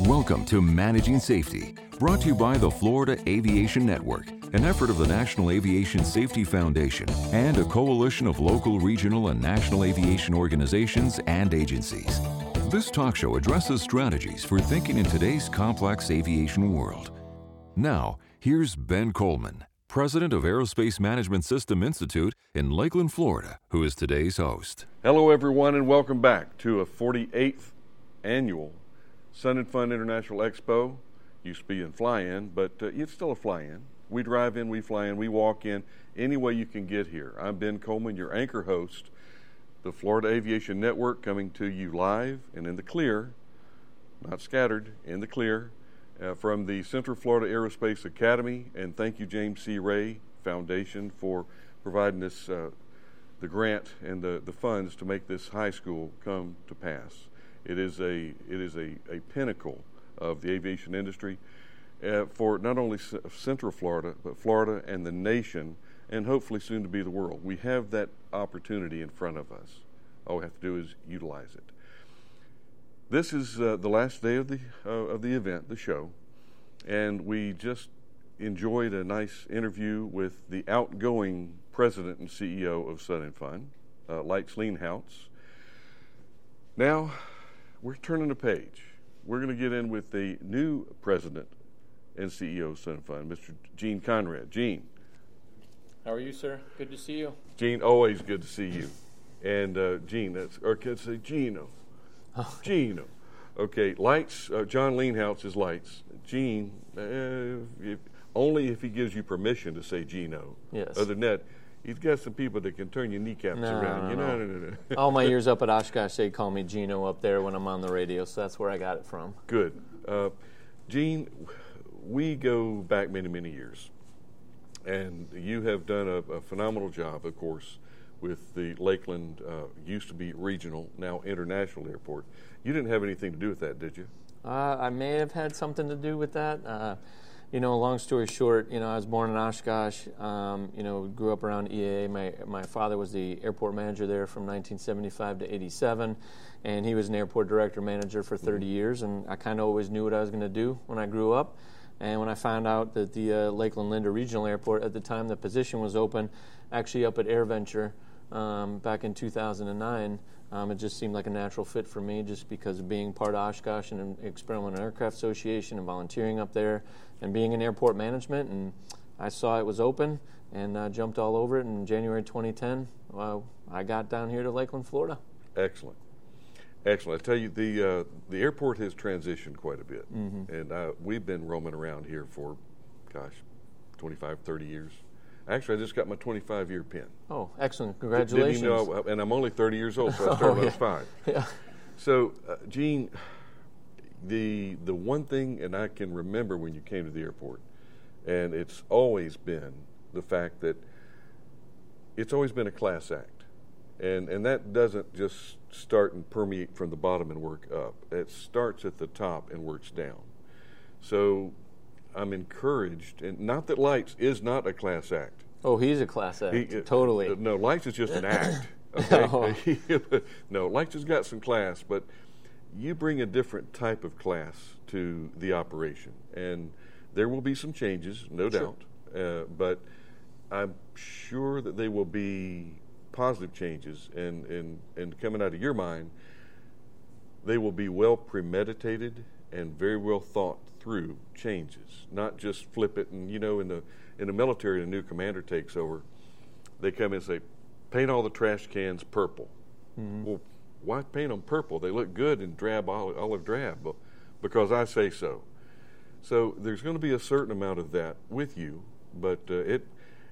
Welcome to Managing Safety, brought to you by the Florida Aviation Network, an effort of the National Aviation Safety Foundation and a coalition of local, regional, and national aviation organizations and agencies. This talk show addresses strategies for thinking in today's complex aviation world. Now, here's Ben Coleman, president of Aerospace Management System Institute in Lakeland, Florida, who is today's host. Hello, everyone, and welcome back to a 48th annual Sun and Fun International Expo. Used to be in fly in, but uh, it's still a fly in. We drive in, we fly in, we walk in, any way you can get here. I'm Ben Coleman, your anchor host, the Florida Aviation Network, coming to you live and in the clear, not scattered, in the clear, uh, from the Central Florida Aerospace Academy. And thank you, James C. Ray Foundation, for providing us uh, the grant and the, the funds to make this high school come to pass. It is a it is a, a pinnacle of the aviation industry uh, for not only C- Central Florida but Florida and the nation, and hopefully soon to be the world. We have that opportunity in front of us. All we have to do is utilize it. This is uh, the last day of the uh, of the event, the show, and we just enjoyed a nice interview with the outgoing president and CEO of Sun and Fun, uh, Lites Leenhouts. Now, we're turning a page. We're going to get in with the new president and CEO of Sun and Fun, Mr. Gene Conrad. Gene. How are you, sir? Good to see you. Gene, always good to see you. And uh, Gene, that's, or can I say Gino? Gino. Okay, Lites, uh, John Leenhouts is Lites. Gene, uh, if, only if he gives you permission to say Gino. Yes. Other than that, he's got some people that can turn your kneecaps No, around. no, you know, no. no, no, no. All my years up at Oshkosh, they call me Gino up there when I'm on the radio, so that's where I got it from. Good. Uh, Gene, we go back many, many years. And you have done a, a phenomenal job, of course, with the Lakeland, uh, used to be regional, now international airport. You didn't have anything to do with that, did you? Uh, I may have had something to do with that. You know, long story short, you know, I was born in Oshkosh. Um, you know, grew up around EAA. My my father was the airport manager there from 1975 to 87, and he was an airport director manager for 30 years. And I kind of always knew what I was going to do when I grew up. And when I found out that the uh, Lakeland Linder Regional Airport at the time the position was open, actually up at AirVenture um, back in 2009. Um, it just seemed like a natural fit for me just because of being part of Oshkosh and Experimental Aircraft Association and volunteering up there and being in airport management. And I saw it was open and uh, jumped all over it. In January 2010, well, I got down here to Lakeland, Florida. Excellent. Excellent. I tell you, the uh, the airport has transitioned quite a bit. Mm-hmm. And uh, we've been roaming around here for, gosh, 25, 30 years. Actually, I just got my 25 year pin. Oh, excellent. Congratulations. know, and I'm only 30 years old, so I Oh, started when I was yeah. five. yeah. So, uh, Gene, the the one thing, and I can remember when you came to the airport, and it's always been the fact that it's always been a class act, and and that doesn't just start and permeate from the bottom and work up. It starts at the top and works down. So, I'm encouraged, and not that Lites is not a class act. Oh, he's a class act. He- uh, totally. uh, no, Lites is just an act. Okay? No. no, Lites has got some class, but you bring a different type of class to the operation, and there will be some changes, no Sure. doubt. Uh, but I'm sure that they will be positive changes, and, and, and coming out of your mind, they will be well premeditated and very well thought through changes, not just flip it. And you know, in the in the military, a new commander takes over, they come in and say, paint all the trash cans purple. Well, why paint them purple? They look good in drab olive, olive drab, but because I say so. So there's going to be a certain amount of that with you, but uh, it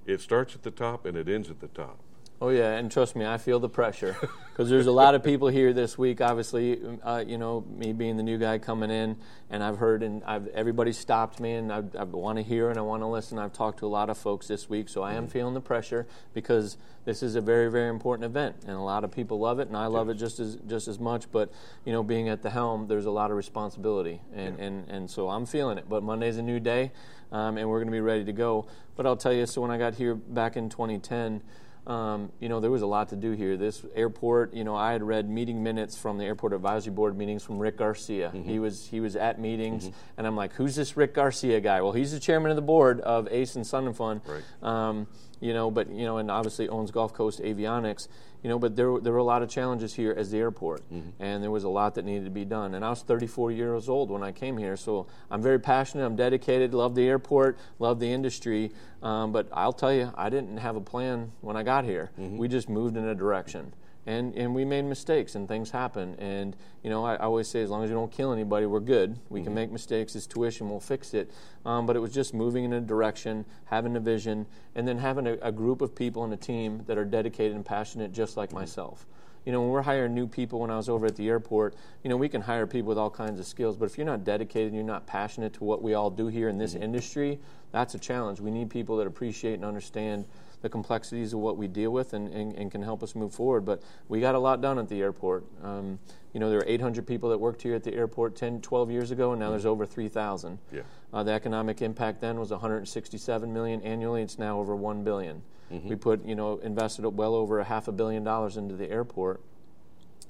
it starts at the top and it ends at the top. Oh yeah, and trust me, I feel the pressure because there's a lot of people here this week. Obviously, uh, you know, me being the new guy coming in, and I've heard and I've everybody stopped me, and I, I want to hear and I want to listen. I've talked to a lot of folks this week, so I am feeling the pressure because this is a very very important event, and a lot of people love it, and I love it just as just as much. But you know, being at the helm, there's a lot of responsibility, and and and so I'm feeling it. But Monday's a new day, um, and we're going to be ready to go. But I'll tell you, so when I got here back in 2010. Um, you know, there was a lot to do here. This airport, you know, I had read meeting minutes from the airport advisory board meetings from Rick Garcia. Mm-hmm. He was he was at meetings, mm-hmm. and I'm like, who's this Rick Garcia guy? Well, he's the chairman of the board of Ace and Sun and Fun. Right. Um, you know, but you know, and obviously owns Gulf Coast Avionics. You know, but there there were a lot of challenges here as the airport, mm-hmm. and there was a lot that needed to be done. And I was 34 years old when I came here, so I'm very passionate. I'm dedicated. Love the airport. Love the industry. Um, but I'll tell you, I didn't have a plan when I got here. Mm-hmm. We just moved in a direction and and we made mistakes and things happen and you know I, I always say as long as you don't kill anybody we're good we mm-hmm. can make mistakes it's tuition we'll fix it um, but it was just moving in a direction having a vision and then having a, a group of people and a team that are dedicated and passionate just like mm-hmm. myself you know, when we're hiring new people when I was over at the airport, you know, we can hire people with all kinds of skills, but if you're not dedicated and you're not passionate to what we all do here in this mm-hmm. industry, that's a challenge. We need people that appreciate and understand the complexities of what we deal with and, and, and, can help us move forward. But we got a lot done at the airport. Um, you know, there were 800 people that worked here at the airport 10, 12 years ago, and now there's over 3,000. Yeah. Uh, the economic impact then was 167 million annually. It's now over 1 billion. Mm-hmm. We put, you know, invested well over a half a billion dollars into the airport.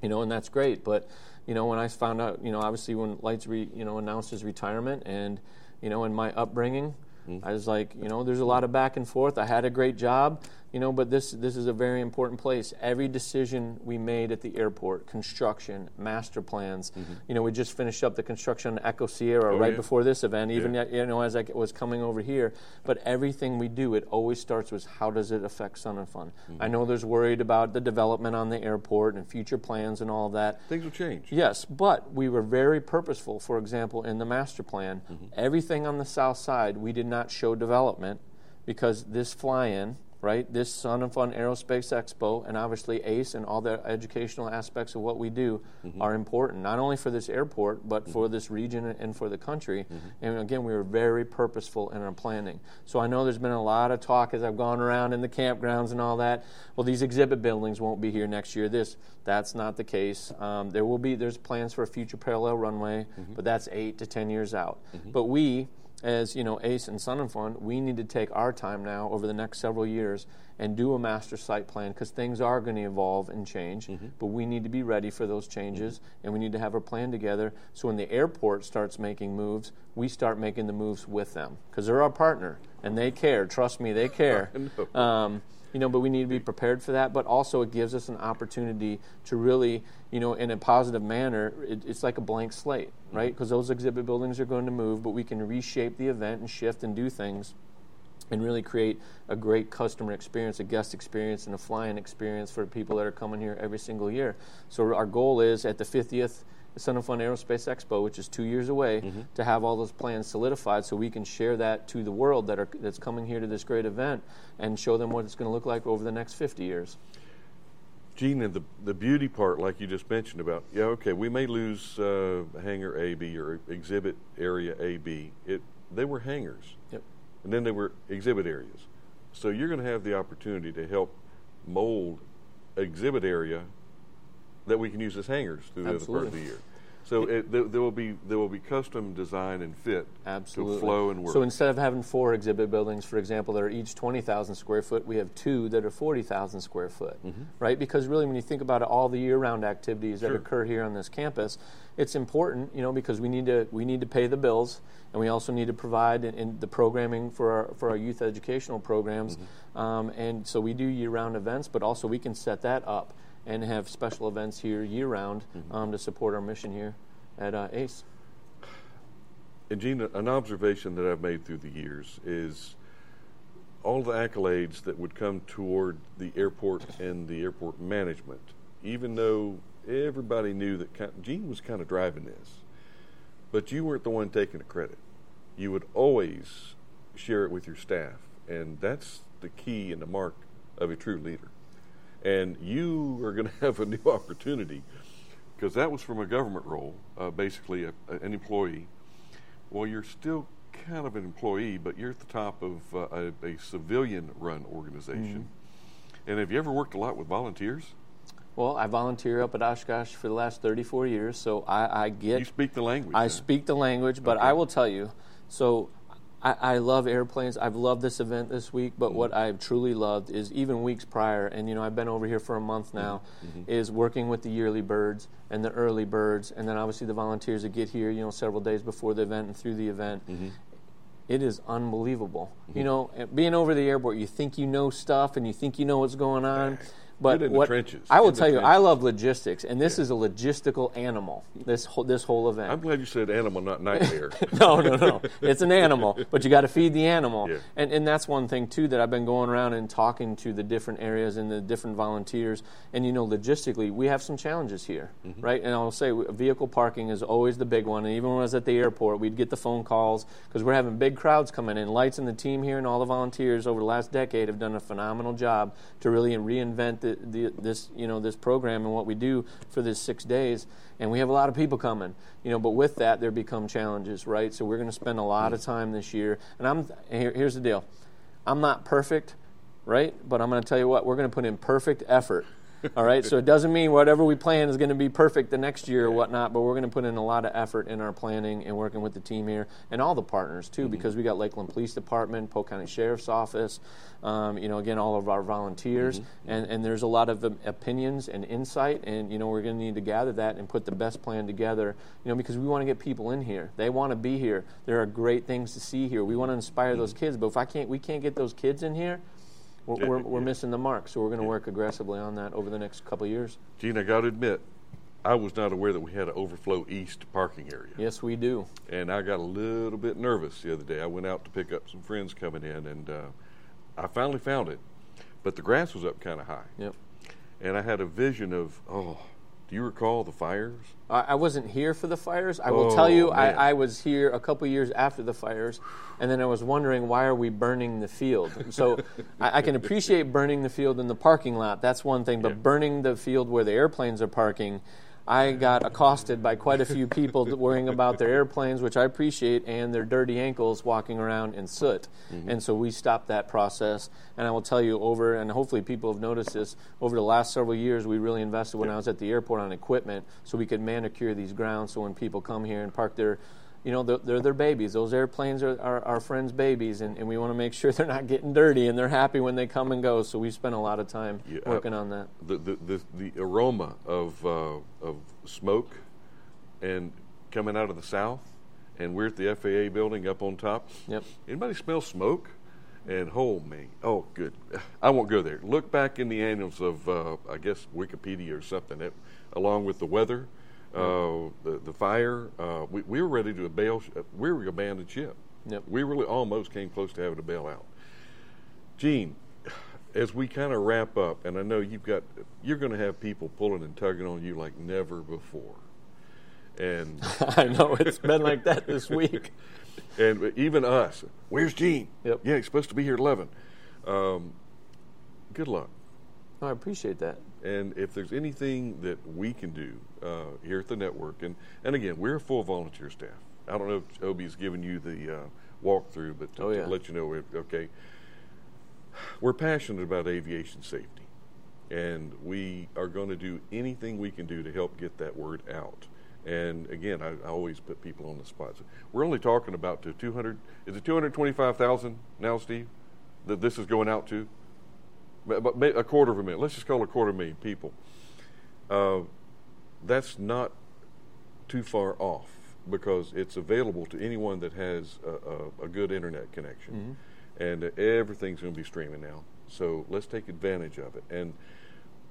You know, and that's great. But, you know, when I found out, you know, obviously when Lites, re, you know, announced his retirement, and, you know, in my upbringing, Mm-hmm. I was like, you know, there's a lot of back and forth. I had a great job, you know, but this this is a very important place. Every decision we made at the airport, construction, master plans. Mm-hmm. You know, we just finished up the construction on Echo Sierra oh, right yeah. before this event. Even yeah. you know, as I was coming over here, but everything we do, it always starts with how does it affect Sun and Fun. Mm-hmm. I know there's worried about the development on the airport and future plans and all of that. Things will change. Yes, but we were very purposeful. For example, in the master plan, mm-hmm. everything on the south side we did not show development because this fly-in right? This Sun and Fun Aerospace Expo and obviously ACE and all the educational aspects of what we do mm-hmm. are important, not only for this airport, but mm-hmm. for this region and for the country. Mm-hmm. And again, we were very purposeful in our planning. So I know there's been a lot of talk as I've gone around in the campgrounds and all that. Well, these exhibit buildings won't be here next year. This, that's not the case. Um, there will be, there's plans for a future parallel runway, mm-hmm. but that's eight to 10 years out. Mm-hmm. But we, as you know, ACE and Sun and Fun, we need to take our time now over the next several years and do a master site plan because things are going to evolve and change. Mm-hmm. But we need to be ready for those changes, mm-hmm. and we need to have a plan together. So when the airport starts making moves, we start making the moves with them because they're our partner and they care. Trust me, they care. um, you know, but we need to be prepared for that. But also, it gives us an opportunity to really, you know, in a positive manner. It, it's like a blank slate, right? Because mm-hmm. those exhibit buildings are going to move, but we can reshape the event and shift and do things and really create a great customer experience, a guest experience, and a flying experience for people that are coming here every single year. So our goal is at the 50th Sun and Fun Aerospace Expo, which is two years away, mm-hmm. to have all those plans solidified so we can share that to the world that are that's coming here to this great event and show them what it's going to look like over the next 50 years. Gene, and the the beauty part, like you just mentioned about, yeah, okay, we may lose uh, hangar A, B, or exhibit area A, B. It they were hangars, yep. and then they were exhibit areas. So you're going to have the opportunity to help mold exhibit area that we can use as hangars through the other part of the year. So it, there, there, will be there will be custom design and fit Absolutely. to flow and work. So instead of having four exhibit buildings, for example, that are each 20,000 square foot, we have two that are 40,000 square foot, mm-hmm. right? Because really, when you think about it, all the year-round activities that sure. occur here on this campus, it's important, you know, because we need to we need to pay the bills, and we also need to provide in, in the programming for our for our youth educational programs, mm-hmm. um, and so we do year-round events, but also we can set that up and have special events here year round mm-hmm. um, to support our mission here at uh, ACE. And Gene, an observation that I've made through the years is all the accolades that would come toward the airport and the airport management, even though everybody knew that Gene was kind of driving this, but you weren't the one taking the credit. You would always share it with your staff, and that's the key and the mark of a true leader and you are going to have a new opportunity because that was from a government role, uh, basically a, a, an employee. Well, you're still kind of an employee, but you're at the top of uh, a, a civilian-run organization. Mm-hmm. And have you ever worked a lot with volunteers? Well, I volunteer up at Oshkosh for the last 34 years, so I, I get. You speak the language. I speak the language, but okay. I will tell you. So I, I love airplanes. I've loved this event this week, but Mm-hmm. what I've truly loved is even weeks prior, and you know I've been over here for a month now, Mm-hmm. is working with the yearly birds and the early birds, and then obviously the volunteers that get here, you know, several days before the event and through the event. Mm-hmm. It is unbelievable. You know, eh, being over the airport, you think you know stuff and you think you know what's going on. But Get in the what trenches. I will the tell you, I love logistics, and this is a logistical animal. This whole, this whole event. I'm glad you said animal, not nightmare. no, no, no. It's an animal, but you got to feed the animal. Yeah. And, and that's one thing, too, that I've been going around and talking to the different areas and the different volunteers. And, you know, logistically, we have some challenges here, Mm-hmm. right? And I'll say vehicle parking is always the big one. And even when I was at the airport, we'd get the phone calls because we're having big crowds coming in. Lites and the team here and all the volunteers over the last decade have done a phenomenal job to really reinvent the, the, this, you know, this program and what we do for this six days. And we have a lot of people coming, you know. But with that, there become challenges, right? So we're going to spend a lot of time this year. And I'm here, here's the deal: I'm not perfect, right? But I'm going to tell you what: we're going to put in perfect effort. All right, so it doesn't mean whatever we plan is going to be perfect the next year or whatnot, but we're going to put in a lot of effort in our planning and working with the team here and all the partners too, because we got Lakeland Police Department, Polk County Sheriff's Office, um, you know, again, all of our volunteers, and, and there's a lot of um, opinions and insight, and you know, we're going to need to gather that and put the best plan together, you know, because we want to get people in here. They want to be here. There are great things to see here. We want to inspire those kids, but if I can't, we can't get those kids in here. We're, we're, we're missing the mark, so we're going to work aggressively on that over the next couple of years. Gene, I got to admit, I was not aware that we had an overflow east parking area. Yes, we do. And I got a little bit nervous the other day. I went out to pick up some friends coming in, and uh, I finally found it. But the grass was up kind of high. Yep. And I had a vision of, oh, do you recall the fires? I, I wasn't here for the fires. I will Oh, tell you. Oh, I, I was here a couple years after the fires, and then I was wondering why are we burning the field. So I, I can appreciate burning the field in the parking lot. That's one thing, but Yeah. burning the field where the airplanes are parking. I got accosted by quite a few people worrying about their airplanes, which I appreciate, and their dirty ankles walking around in soot. Mm-hmm. And so we stopped that process. And I will tell you, over, and hopefully people have noticed this, over the last several years, we really invested when I was at the airport on equipment so we could manicure these grounds so when people come here and park their you know, they're, they're their babies. Those airplanes are our, our friends' babies, and, and we want to make sure they're not getting dirty and they're happy when they come and go. So we spent a lot of time Yeah, I- working on that. The, the, the, the aroma of, uh, of smoke and coming out of the south, and we're at the FAA building up on top. Yep. Anybody smell smoke? And hold me, oh good, I won't go there. Look back in the annals of, uh, I guess Wikipedia or something, that, along with the weather, uh, the the fire. Uh, we, we were ready to bail. sh- We were abandoned ship. Yep. We really almost came close to having to bail out. Gene, as we kind of wrap up, and I know you've got, you're going to have people pulling and tugging on you like never before, and I know it's been like that this week. and even us. Where's Gene? Yep. Yeah, he's supposed to be here at eleven. Um, good luck. I appreciate that. And if there's anything that we can do uh, here at the network, and, and again, we're a full volunteer staff. I don't know if Obi's given you the uh, walkthrough, but to, Oh, to let you know, okay, we're passionate about aviation safety, and we are going to do anything we can do to help get that word out. And again, I, I always put people on the spot. So we're only talking about to 200. Is it 225,000 now, Steve? That this is going out to? But, a quarter of a million. Let's just call it a quarter of a million people. Uh, that's not too far off because it's available to anyone that has a, a, a good internet connection, and uh, everything's going to be streaming now. So let's take advantage of it. And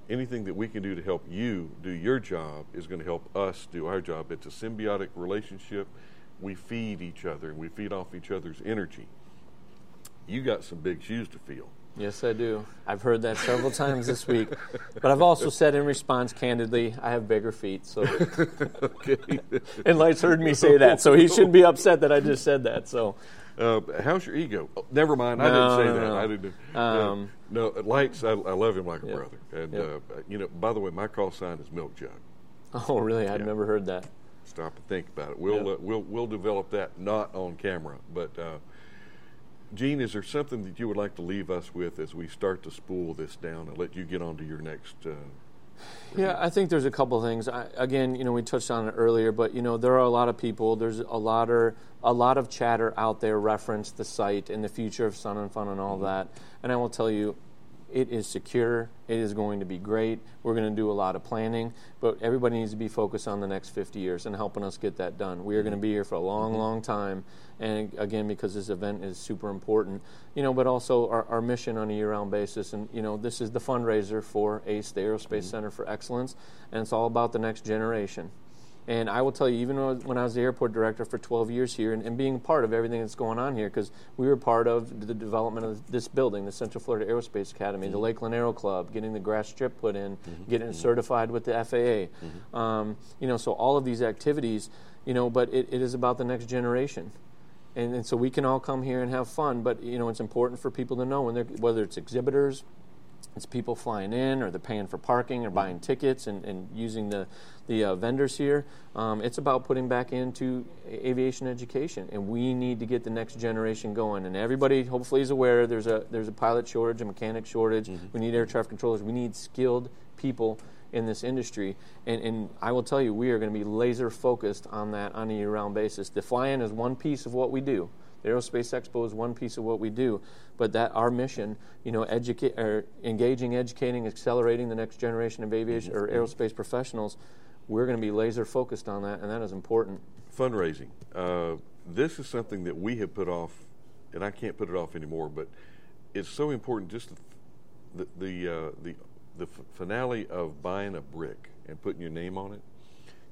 anything that we can do to help you do your job is going to help us do our job. It's a symbiotic relationship. We feed each other and we feed off each other's energy. You got some big shoes to fill. Yes, I do. I've heard that several times this week. But I've also said in response, candidly, I have bigger feet. So, Okay. and Lites heard me say that, so he shouldn't be upset that I just said that. So, Uh, how's your ego? Oh, never mind. I No, didn't say no, that. no. I didn't. uh, Um, no, Lites. I, I love him like a Yep. brother. And Yep. uh, you know, by the way, my call sign is Milk Jug. oh, really? I'd Yeah. never heard that. Stop and think about it. We'll Yep. uh, we'll we'll develop that not on camera, but. Gene, is there something that you would like to leave us with as we start to spool this down and let you get on to your next uh, Yeah, I think there's a couple things. I, again, you know, we touched on it earlier, but you know, there are a lot of people. There's a lot of a lot of chatter out there reference the site and the future of Sun and Fun and all mm-hmm. that. And I will tell you, it is secure. It is going to be great. We're going to do a lot of planning, but everybody needs to be focused on the next 50 years and helping us get that done. We are going to be here for a long, mm-hmm. long time. And again, because this event is super important, you know, but also our, our mission on a year round basis. And, you know, this is the fundraiser for ACE, the Aerospace mm-hmm. Center for Excellence, and it's all about the next generation. And I will tell you, even when I was the airport director for 12 years here and, and being part of everything that's going on here, because we were part of the development of this building, the Central Florida Aerospace Academy, mm-hmm. the Lakeland Aero Club, getting the grass strip put in, mm-hmm. getting mm-hmm. certified with the FAA. Mm-hmm. Um, you know, so all of these activities, you know, but it, it is about the next generation. And, and, so we can all come here and have fun, but you know it's important for people to know when they're, whether it's exhibitors, it's people flying in, or they're paying for parking, or buying tickets, and, and using the the uh, vendors here. Um, it's about putting back into aviation education, and we need to get the next generation going. And everybody, hopefully, is aware there's a there's a pilot shortage, a mechanic shortage. Mm-hmm. We need air traffic controllers. We need skilled people in this industry. And, and I will tell you, we are going to be laser focused on that on a year-round basis. The fly-in is one piece of what we do. The Aerospace Expo is one piece of what we do, but that our mission, you know, educate, or engaging, educating, accelerating the next generation of aviation mm-hmm. or aerospace professionals, we're going to be laser focused on that, and that is important. Fundraising. Uh, this is something that we have put off, and I can't put it off anymore. But it's so important. Just the the uh, the, the finale of buying a brick and putting your name on it,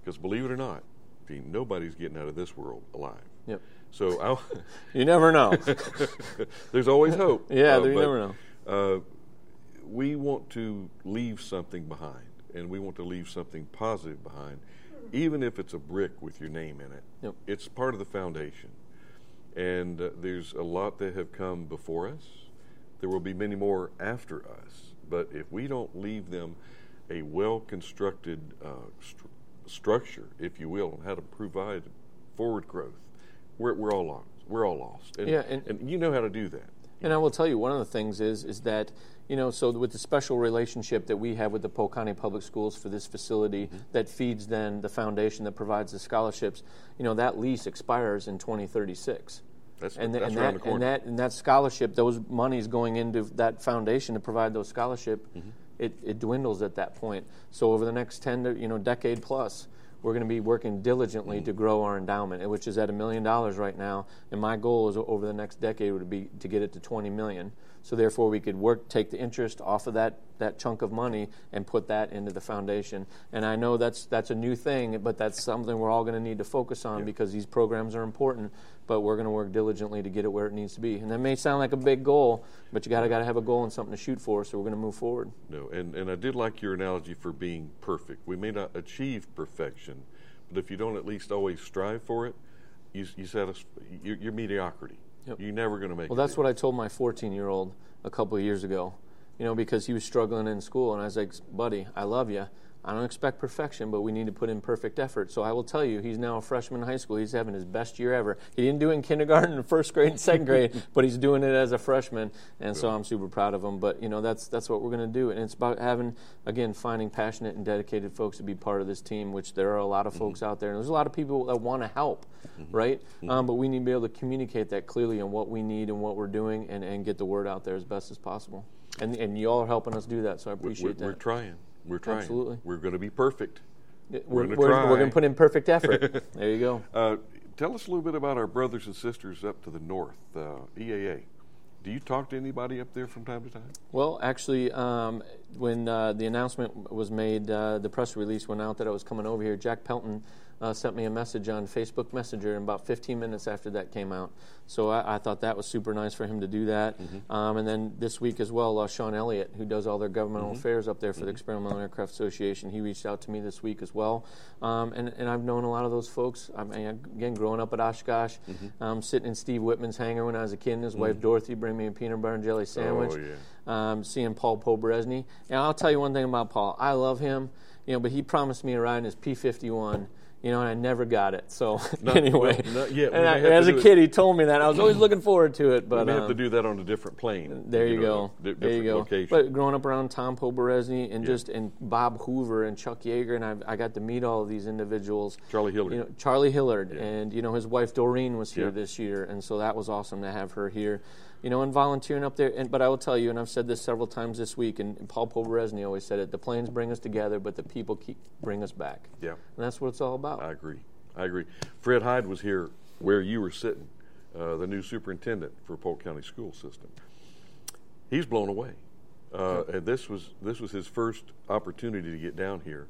because believe it or not, nobody's getting out of this world alive. Yep. So I'll you never know. There's always hope. Yeah, uh, you but, never know. Uh, we want to leave something behind, and we want to leave something positive behind, even if it's a brick with your name in it. Yep. It's part of the foundation, and uh, there's a lot that have come before us. There will be many more after us, but if we don't leave them a well-constructed uh, st- structure, if you will, on how to provide forward growth we're, we're all lost. We're all lost. And, yeah, and, and you know how to do that. And I will tell you, one of the things is is that you know, so with the special relationship that we have with the Polk County Public Schools for this facility mm-hmm. that feeds then the foundation that provides the scholarships, you know, that lease expires in 2036. That's, and, that's and, that, and that and that scholarship, those monies going into that foundation to provide those scholarship, mm-hmm. it, it dwindles at that point. So over the next ten to, you know decade plus, we're going to be working diligently mm to grow our endowment, which is at a million dollars right now. And my goal is over the next decade would be to get it to 20 million. So therefore, we could work, take the interest off of that, that chunk of money and put that into the foundation. And I know that's that's a new thing, but that's something we're all going to need to focus on yeah. because these programs are important. But we're going to work diligently to get it where it needs to be. And that may sound like a big goal, but you got to got to have a goal and something to shoot for. So we're going to move forward. No, and and I did like your analogy for being perfect. We may not achieve perfection, but if you don't at least always strive for it, you you set us, you're, you're mediocrity. Yep. You're never going to make. It. Well, that's what I told my 14 year old a couple of years ago. You know, because he was struggling in school, and I was like, "Buddy, I love you. I don't expect perfection, but we need to put in perfect effort. So I will tell you, he's now a freshman in high school. He's having his best year ever. He didn't do it in kindergarten and first grade and second grade, but he's doing it as a freshman, and so I'm super proud of him. But you know, that's that's what we're going to do, and it's about having again finding passionate and dedicated folks to be part of this team. Which there are a lot of folks mm-hmm. out there, and there's a lot of people that want to help, mm-hmm. right? Mm-hmm. Um, but we need to be able to communicate that clearly on what we need and what we're doing, and, and get the word out there as best as possible. And and you all are helping us do that, so I appreciate we're, that. We're trying. We're trying. Absolutely. We're going to be perfect. We're, we're going to put in perfect effort. there you go. Uh, tell us a little bit about our brothers and sisters up to the north, uh, EAA. Do you talk to anybody up there from time to time? Well, actually, um, when uh, the announcement was made, uh, the press release went out that I was coming over here. Jack Pelton uh, sent me a message on Facebook Messenger, and about 15 minutes after that came out. So I, I thought that was super nice for him to do that. Mm-hmm. Um, and then this week as well, uh, Sean Elliott, who does all their governmental mm-hmm. affairs up there for mm-hmm. the Experimental Aircraft Association, he reached out to me this week as well. Um, and, and I've known a lot of those folks. I mean, again, growing up at Oshkosh, mm-hmm. um, sitting in Steve Wittman's hangar when I was a kid, and his wife mm-hmm. Dorothy bring me a peanut butter and jelly sandwich. Oh, yeah. Um, seeing Paul Poberezny. And I'll tell you one thing about Paul. I love him, you know, but he promised me a ride in his P 51 you know, and I never got it. So Not- anyway, well, not yet. And I, as a do it. kid, he told me that I was always looking forward to it. We But may have to um, do that on a different plane. there you, know, go. di- there you go. location. But growing up around Tom Poberezny and just and Bob Hoover and Chuck Yeager, and I, I got to meet all of these individuals. Charlie Hillard. You know, Charlie Hillard, and you know his wife Doreen was here Yeah. this year, and so that was awesome to have her here. You know, and volunteering up there. And but I will tell you, and I've said this several times this week, and, and Paul Poberezny always said it: the planes bring us together, but the people keep bring us back. Yeah. And that's what it's all about. I agree. I agree. Fred Heid was here where you were sitting, uh, the new superintendent for Polk County School System. He's blown away. Uh, and this was this was his first opportunity to get down here,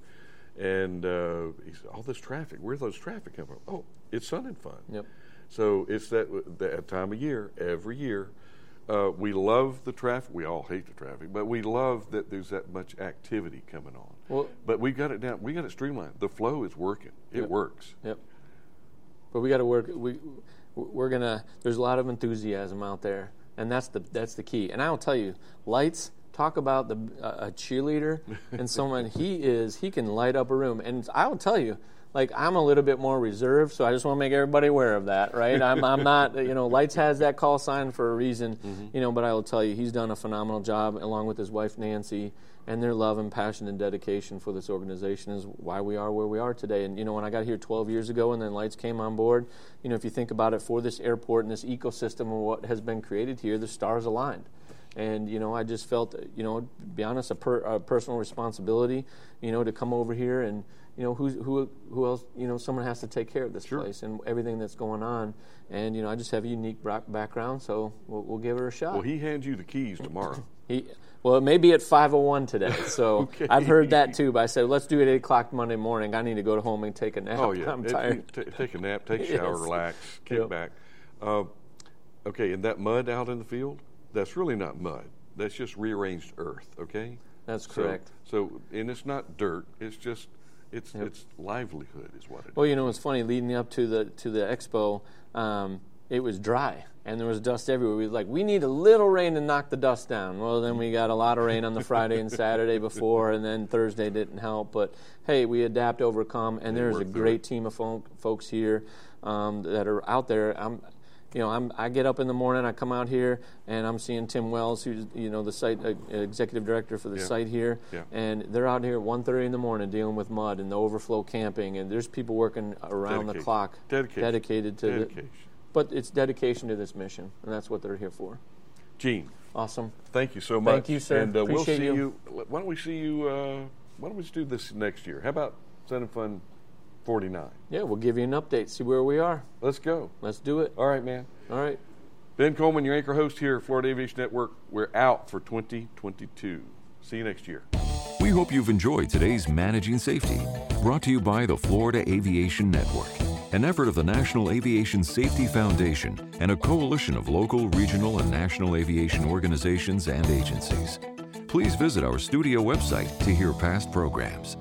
and uh, he said, "All this traffic, where's those traffic coming from? Oh, it's Sun and Fun. Yep. So it's that that time of year, every year. Uh, we love the traffic. We all hate the traffic, but we love that there's that much activity coming on. Well- but we got it down. We got it streamlined. The flow is working. It Yep. works. Yep. But we got to work. We we're gonna. There's a lot of enthusiasm out there, and that's the that's the key. And I'll tell you, Lites. Talk about the uh, a cheerleader and someone he is. He can light up a room, and I will tell you. Like I'm a little bit more reserved, so I just want to make everybody aware of that, right? I'm, I'm not, you know, Lites has that call sign for a reason, mm-hmm. you know. But I will tell you, he's done a phenomenal job, along with his wife Nancy, and their love and passion and dedication for this organization is why we are where we are today. And you know, when I got here 12 years ago, and then Lites came on board, you know, if you think about it, for this airport and this ecosystem and what has been created here, the stars aligned. And you know, I just felt, you know, to be honest, a, per, a personal responsibility, you know, to come over here and you know who's, who who else you know someone has to take care of this place and everything that's going on. And you know, I just have a unique background, so we'll, we'll give it a shot. Well, he hands you the keys tomorrow. He, well, it may be at 5:01 today, so Okay. I've heard that too. But I said, let's do it at 8 o'clock Monday morning. I need to go to home and take a nap. oh yeah, I'm It- t- take a nap, take a shower, Yes. relax, kick Yep. back. Uh, okay, and that mud out in the field, that's really not mud. That's just rearranged earth. Okay. That's So- correct. So, and it's not dirt. It's just it's it's livelihood is what it is. Well, you know, it's funny. Leading up to the to the expo, um, it was dry and there was dust everywhere. We was like, we need a little rain to knock the dust down. Well, then we got a lot of rain on the Friday and Saturday before, and then Thursday didn't help. But hey, we adapt, overcome, and there's a great team of folk, folks here um, that are out there. I'm, you know, I'm, I get up in the morning, I come out here, and I'm seeing Tim Wells, who's you know the site uh, executive director for the Yeah. site here, Yeah. and they're out here at 1:30 in the morning dealing with mud and the overflow camping, and there's people working around the clock, Dedication. dedicated to Dedication. the. But it's dedication to this mission, and that's what they're here for. Gene, Awesome. thank you so much. Thank you, sir. And uh, we'll see you. you. Why don't we see you? Uh, why don't we just do this next year? How about Sun and Fun 49? Yeah, we'll give you an update, see where we are. Let's go. Let's do it. All right, man. All right. Ben Coleman, your anchor host here at Florida Aviation Network. We're out for 2022. See you next year. We hope you've enjoyed today's Managing Safety, brought to you by the Florida Aviation Network, an effort of the National Aviation Safety Foundation and a coalition of local, regional, and national aviation organizations and agencies. Please visit our studio website to hear past programs.